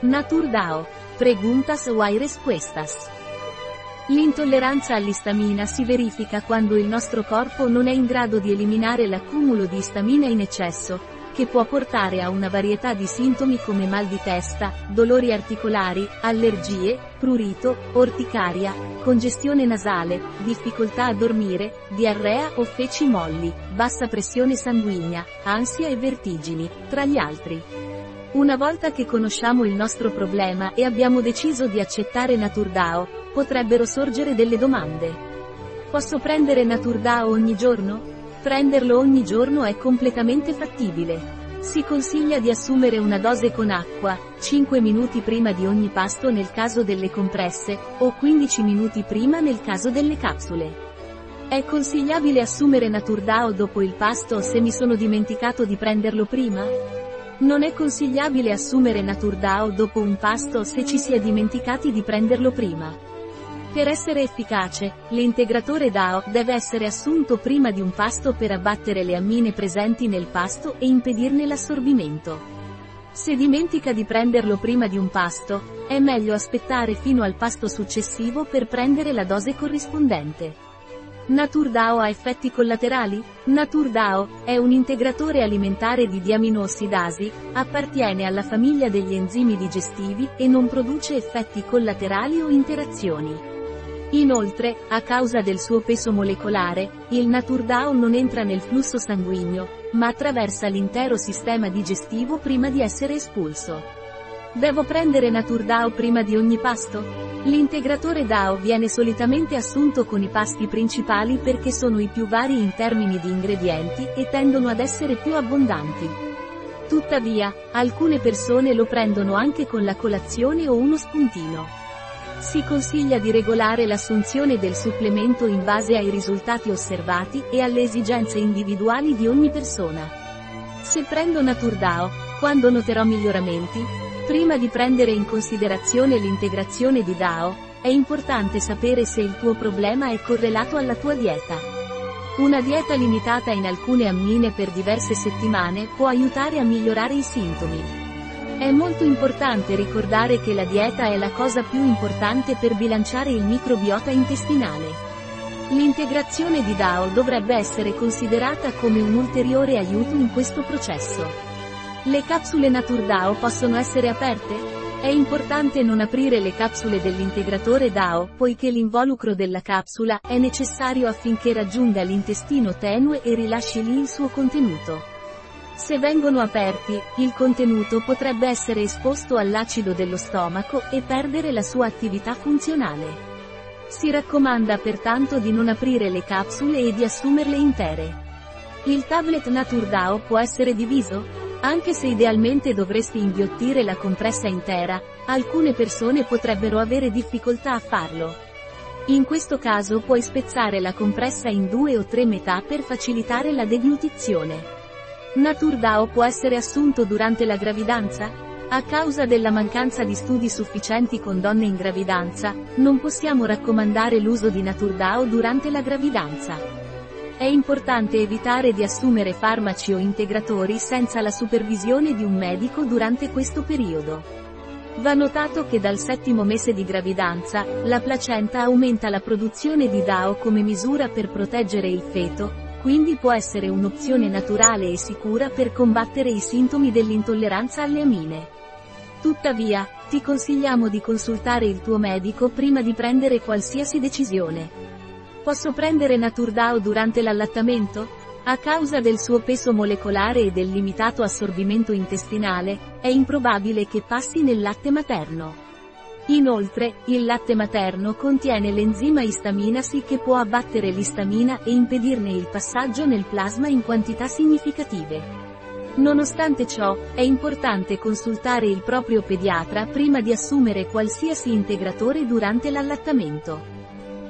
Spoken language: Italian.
Naturdao. Preguntas why respuestas. L'intolleranza all'istamina si verifica quando il nostro corpo non è in grado di eliminare l'accumulo di istamina in eccesso, che può portare a una varietà di sintomi come mal di testa, dolori articolari, allergie, prurito, orticaria, congestione nasale, difficoltà a dormire, diarrea o feci molli, bassa pressione sanguigna, ansia e vertigini, tra gli altri. Una volta che conosciamo il nostro problema e abbiamo deciso di accettare Naturdao, potrebbero sorgere delle domande. Posso prendere Naturdao ogni giorno? Prenderlo ogni giorno è completamente fattibile. Si consiglia di assumere una dose con acqua, 5 minuti prima di ogni pasto nel caso delle compresse, o 15 minuti prima nel caso delle capsule. È consigliabile assumere Naturdao dopo il pasto se mi sono dimenticato di prenderlo prima? Non è consigliabile assumere Naturdao dopo un pasto se ci si è dimenticati di prenderlo prima. Per essere efficace, l'integratore DAO deve essere assunto prima di un pasto per abbattere le ammine presenti nel pasto e impedirne l'assorbimento. Se dimentica di prenderlo prima di un pasto, è meglio aspettare fino al pasto successivo per prendere la dose corrispondente. NaturDAO ha effetti collaterali? NaturDAO è un integratore alimentare di diaminossidasi, appartiene alla famiglia degli enzimi digestivi e non produce effetti collaterali o interazioni. Inoltre, a causa del suo peso molecolare, il Naturdao non entra nel flusso sanguigno, ma attraversa l'intero sistema digestivo prima di essere espulso. Devo prendere Naturdao prima di ogni pasto? L'integratore DAO viene solitamente assunto con i pasti principali perché sono i più vari in termini di ingredienti e tendono ad essere più abbondanti. Tuttavia, alcune persone lo prendono anche con la colazione o uno spuntino. Si consiglia di regolare l'assunzione del supplemento in base ai risultati osservati e alle esigenze individuali di ogni persona. Se prendo Naturdao, quando noterò miglioramenti? Prima di prendere in considerazione l'integrazione di DAO, è importante sapere se il tuo problema è correlato alla tua dieta. Una dieta limitata in alcune ammine per diverse settimane può aiutare a migliorare i sintomi. È molto importante ricordare che la dieta è la cosa più importante per bilanciare il microbiota intestinale. L'integrazione di DAO dovrebbe essere considerata come un ulteriore aiuto in questo processo. Le capsule NaturDAO possono essere aperte? È importante non aprire le capsule dell'integratore DAO, poiché l'involucro della capsula è necessario affinché raggiunga l'intestino tenue e rilasci lì il suo contenuto. Se vengono aperti, il contenuto potrebbe essere esposto all'acido dello stomaco e perdere la sua attività funzionale. Si raccomanda pertanto di non aprire le capsule e di assumerle intere. Il tablet NaturDAO può essere diviso? Anche se idealmente dovresti inghiottire la compressa intera, alcune persone potrebbero avere difficoltà a farlo. In questo caso puoi spezzare la compressa in due o tre metà per facilitare la deglutizione. Naturdao può essere assunto durante la gravidanza? A causa della mancanza di studi sufficienti con donne in gravidanza, non possiamo raccomandare l'uso di Naturdao durante la gravidanza. È importante evitare di assumere farmaci o integratori senza la supervisione di un medico durante questo periodo. Va notato che dal settimo mese di gravidanza, la placenta aumenta la produzione di DAO come misura per proteggere il feto, quindi può essere un'opzione naturale e sicura per combattere i sintomi dell'intolleranza alle amine. Tuttavia, ti consigliamo di consultare il tuo medico prima di prendere qualsiasi decisione. Posso prendere Naturdao durante l'allattamento? A causa del suo peso molecolare e del limitato assorbimento intestinale, è improbabile che passi nel latte materno. Inoltre, il latte materno contiene l'enzima istaminasi che può abbattere l'istamina e impedirne il passaggio nel plasma in quantità significative. Nonostante ciò, è importante consultare il proprio pediatra prima di assumere qualsiasi integratore durante l'allattamento.